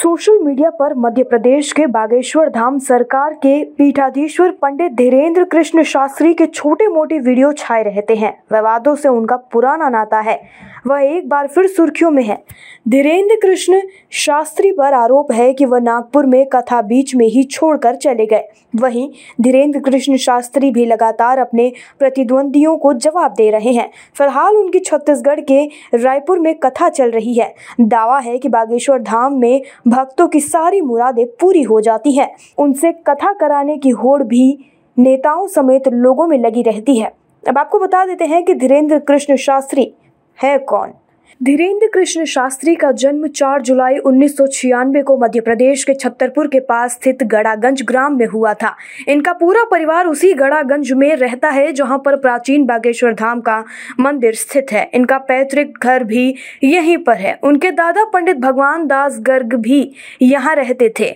Social media पर मध्य प्रदेश के बागेश्वर धाम सरकार के पीठाधीश्वर पंडित धीरेन्द्र कृष्ण शास्त्री के छोटे मोटे वीडियो छाए रहते हैं। विवादों से उनका पुराना नाता है। वह एक बार फिर सुर्खियों में है। धीरेन्द्र कृष्ण शास्त्री पर आरोप है कि वह नागपुर में कथा बीच में ही छोड़कर चले गए। वहीं धीरेन्द्र कृष्ण शास्त्री भी लगातार अपने प्रतिद्वंदियों को जवाब दे रहे हैं। फ़िलहाल उनकी छत्तीसगढ़ के रायपुर में कथा चल रही है। दावा है कि बागेश्वर धाम में भक्तों की सारी मुरादें पूरी हो जाती हैं। उनसे कथा कराने की होड़ भी नेताओं समेत लोगों में लगी रहती है। अब आपको बता देते हैं कि धीरेन्द्र कृष्ण शास्त्री है कौन? धीरेन्द्र कृष्ण शास्त्री का जन्म 4 जुलाई उन्नीस सौ छियानवे को मध्य प्रदेश के छतरपुर के पास स्थित गड़ागंज ग्राम में हुआ था। इनका पूरा परिवार उसी गड़ागंज में रहता है, जहाँ पर प्राचीन बागेश्वर धाम का मंदिर स्थित है। इनका पैतृक घर भी यहीं पर है। उनके दादा पंडित भगवान दास गर्ग भी यहाँ रहते थे।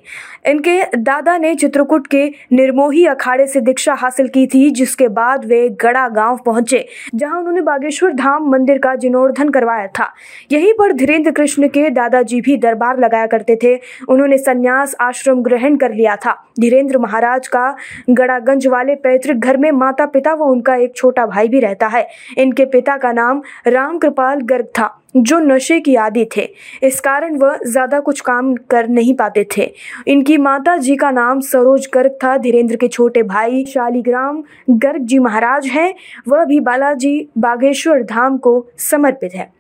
इनके दादा ने चित्रकूट के निर्मोही अखाड़े से दीक्षा हासिल की थी, जिसके बाद वे गड़ा गाँव पहुँचे, जहाँ उन्होंने बागेश्वर धाम मंदिर का जीर्णोद्धार करवाया था। यहीं पर धीरेन्द्र कृष्ण के दादाजी भी दरबार लगाया करते थे। उन्होंने संन्यास आश्रम ग्रहण कर लिया था। धीरेन्द्र महाराज का गड़ागंज वाले पैतृक घर में माता पिता व उनका एक छोटा भाई भी रहता है। इनके पिता का नाम राम कृपाल गर्ग था, जो नशे की आदि थे। इस कारण वह ज़्यादा कुछ काम कर नहीं पाते थे। इनकी माता जी का नाम सरोज गर्ग था। धीरेन्द्र के छोटे भाई शालीग्राम गर्ग जी महाराज हैं। वह भी बालाजी बागेश्वर धाम को समर्पित है।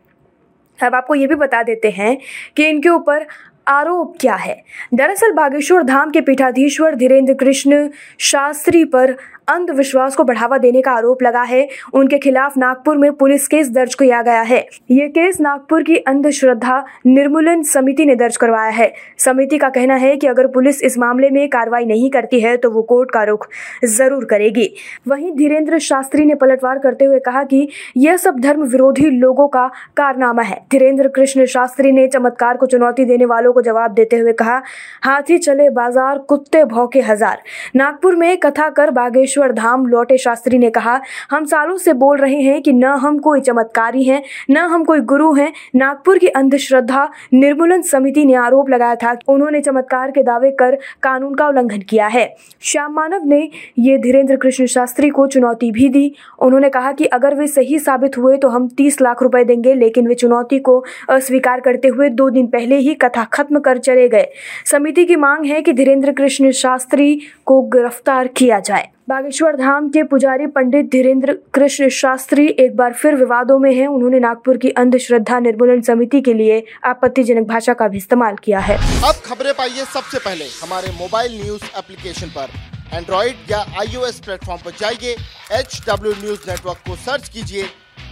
अब आपको ये भी बता देते हैं कि इनके ऊपर आरोप क्या है। दरअसल बागेश्वर धाम के पीठाधीश्वर धीरेन्द्र कृष्ण शास्त्री पर अंधविश्वास को बढ़ावा देने का आरोप लगा है। उनके खिलाफ नागपुर में पुलिस केस दर्ज किया गया है। ये केस नागपुर की अंधश्रद्धा निर्मूलन समिति ने दर्ज करवाया है। समिति का कहना है कि अगर पुलिस इस मामले में कार्रवाई नहीं करती है तो वो कोर्ट का रुख ज़रूर करेगी। वहीं धीरेन्द्र शास्त्री ने पलटवार करते हुए कहा कि यह सब धर्म विरोधी लोगों का कारनामा है। धीरेन्द्र कृष्ण शास्त्री ने चमत्कार को चुनौती देने वालों को जवाब देते हुए कहा, हाथी चले बाज़ार, कुत्ते भौके हज़ार। नागपुर में कथा कर बागेश्वर रामेश्वर धाम लौटे शास्त्री ने कहा, हम सालों से बोल रहे हैं कि न हम कोई चमत्कारी हैं, न हम कोई गुरु हैं। नागपुर की अंधश्रद्धा निर्मूलन समिति ने आरोप लगाया था उन्होंने चमत्कार के दावे कर कानून का उल्लंघन किया है। श्याम मानव ने ये धीरेन्द्र कृष्ण शास्त्री को चुनौती भी दी। उन्होंने कहा कि अगर वे सही साबित हुए तो हम तीस लाख रुपए देंगे, लेकिन वे चुनौती को अस्वीकार करते हुए दो दिन पहले ही कथा खत्म कर चले गए। समिति की मांग है कि धीरेन्द्र कृष्ण शास्त्री को गिरफ़्तार किया जाए। बागेश्वर धाम के पुजारी पंडित धीरेन्द्र कृष्ण शास्त्री एक बार फिर विवादों में हैं। उन्होंने नागपुर की अंधश्रद्धा निर्मूलन समिति के लिए आपत्तिजनक भाषा का भी इस्तेमाल किया है। अब खबरें पाइए सबसे पहले हमारे मोबाइल न्यूज़ एप्लीकेशन पर। एंड्रॉइड या आईओएस प्लेटफॉर्म पर जाइए एच डब्ल्यू न्यूज़ नेटवर्क को सर्च कीजिए,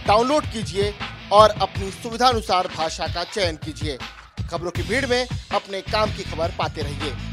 डाउनलोड कीजिए और अपनी सुविधा अनुसार भाषा का चयन कीजिए। खबरों की भीड़ में अपने काम की खबर पाते रहिए।